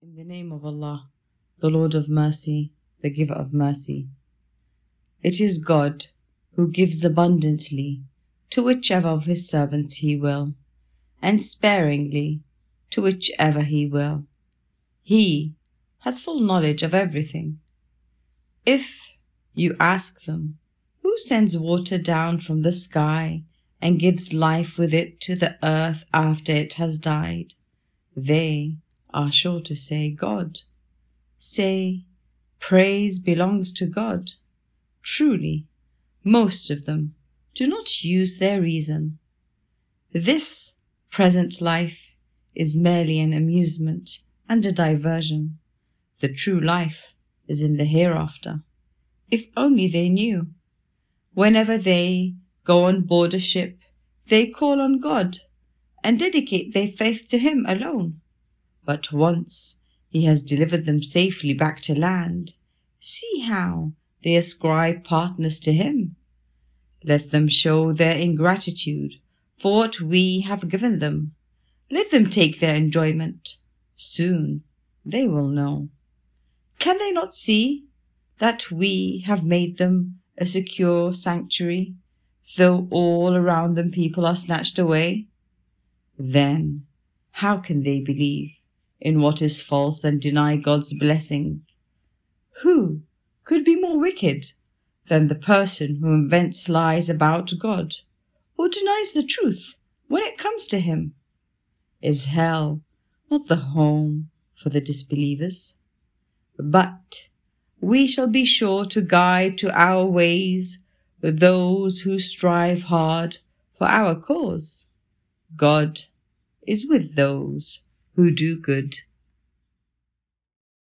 In the name of Allah, the Lord of mercy, the giver of mercy. It is God who gives abundantly to whichever of his servants he will, and sparingly to whichever he will. He has full knowledge of everything. If you ask them, who sends water down from the sky and gives life with it to the earth after it has died, they are sure to say God. Say, praise belongs to God. Truly, most of them do not use their reason. This present life is merely an amusement and a diversion. The true life is in the hereafter. If only they knew. Whenever they go on board a ship, they call on God and dedicate their faith to Him alone. But once he has delivered them safely back to land, see how they ascribe partners to him. Let them show their ingratitude for what we have given them. Let them take their enjoyment. Soon they will know. Can they not see that we have made them a secure sanctuary, though all around them people are snatched away? Then how can they believe? In what is false and deny God's blessing. Who could be more wicked than the person who invents lies about God or denies the truth when it comes to Him? Is hell not the home for the disbelievers? But we shall be sure to guide to our ways those who strive hard for our cause. God is with those who do good.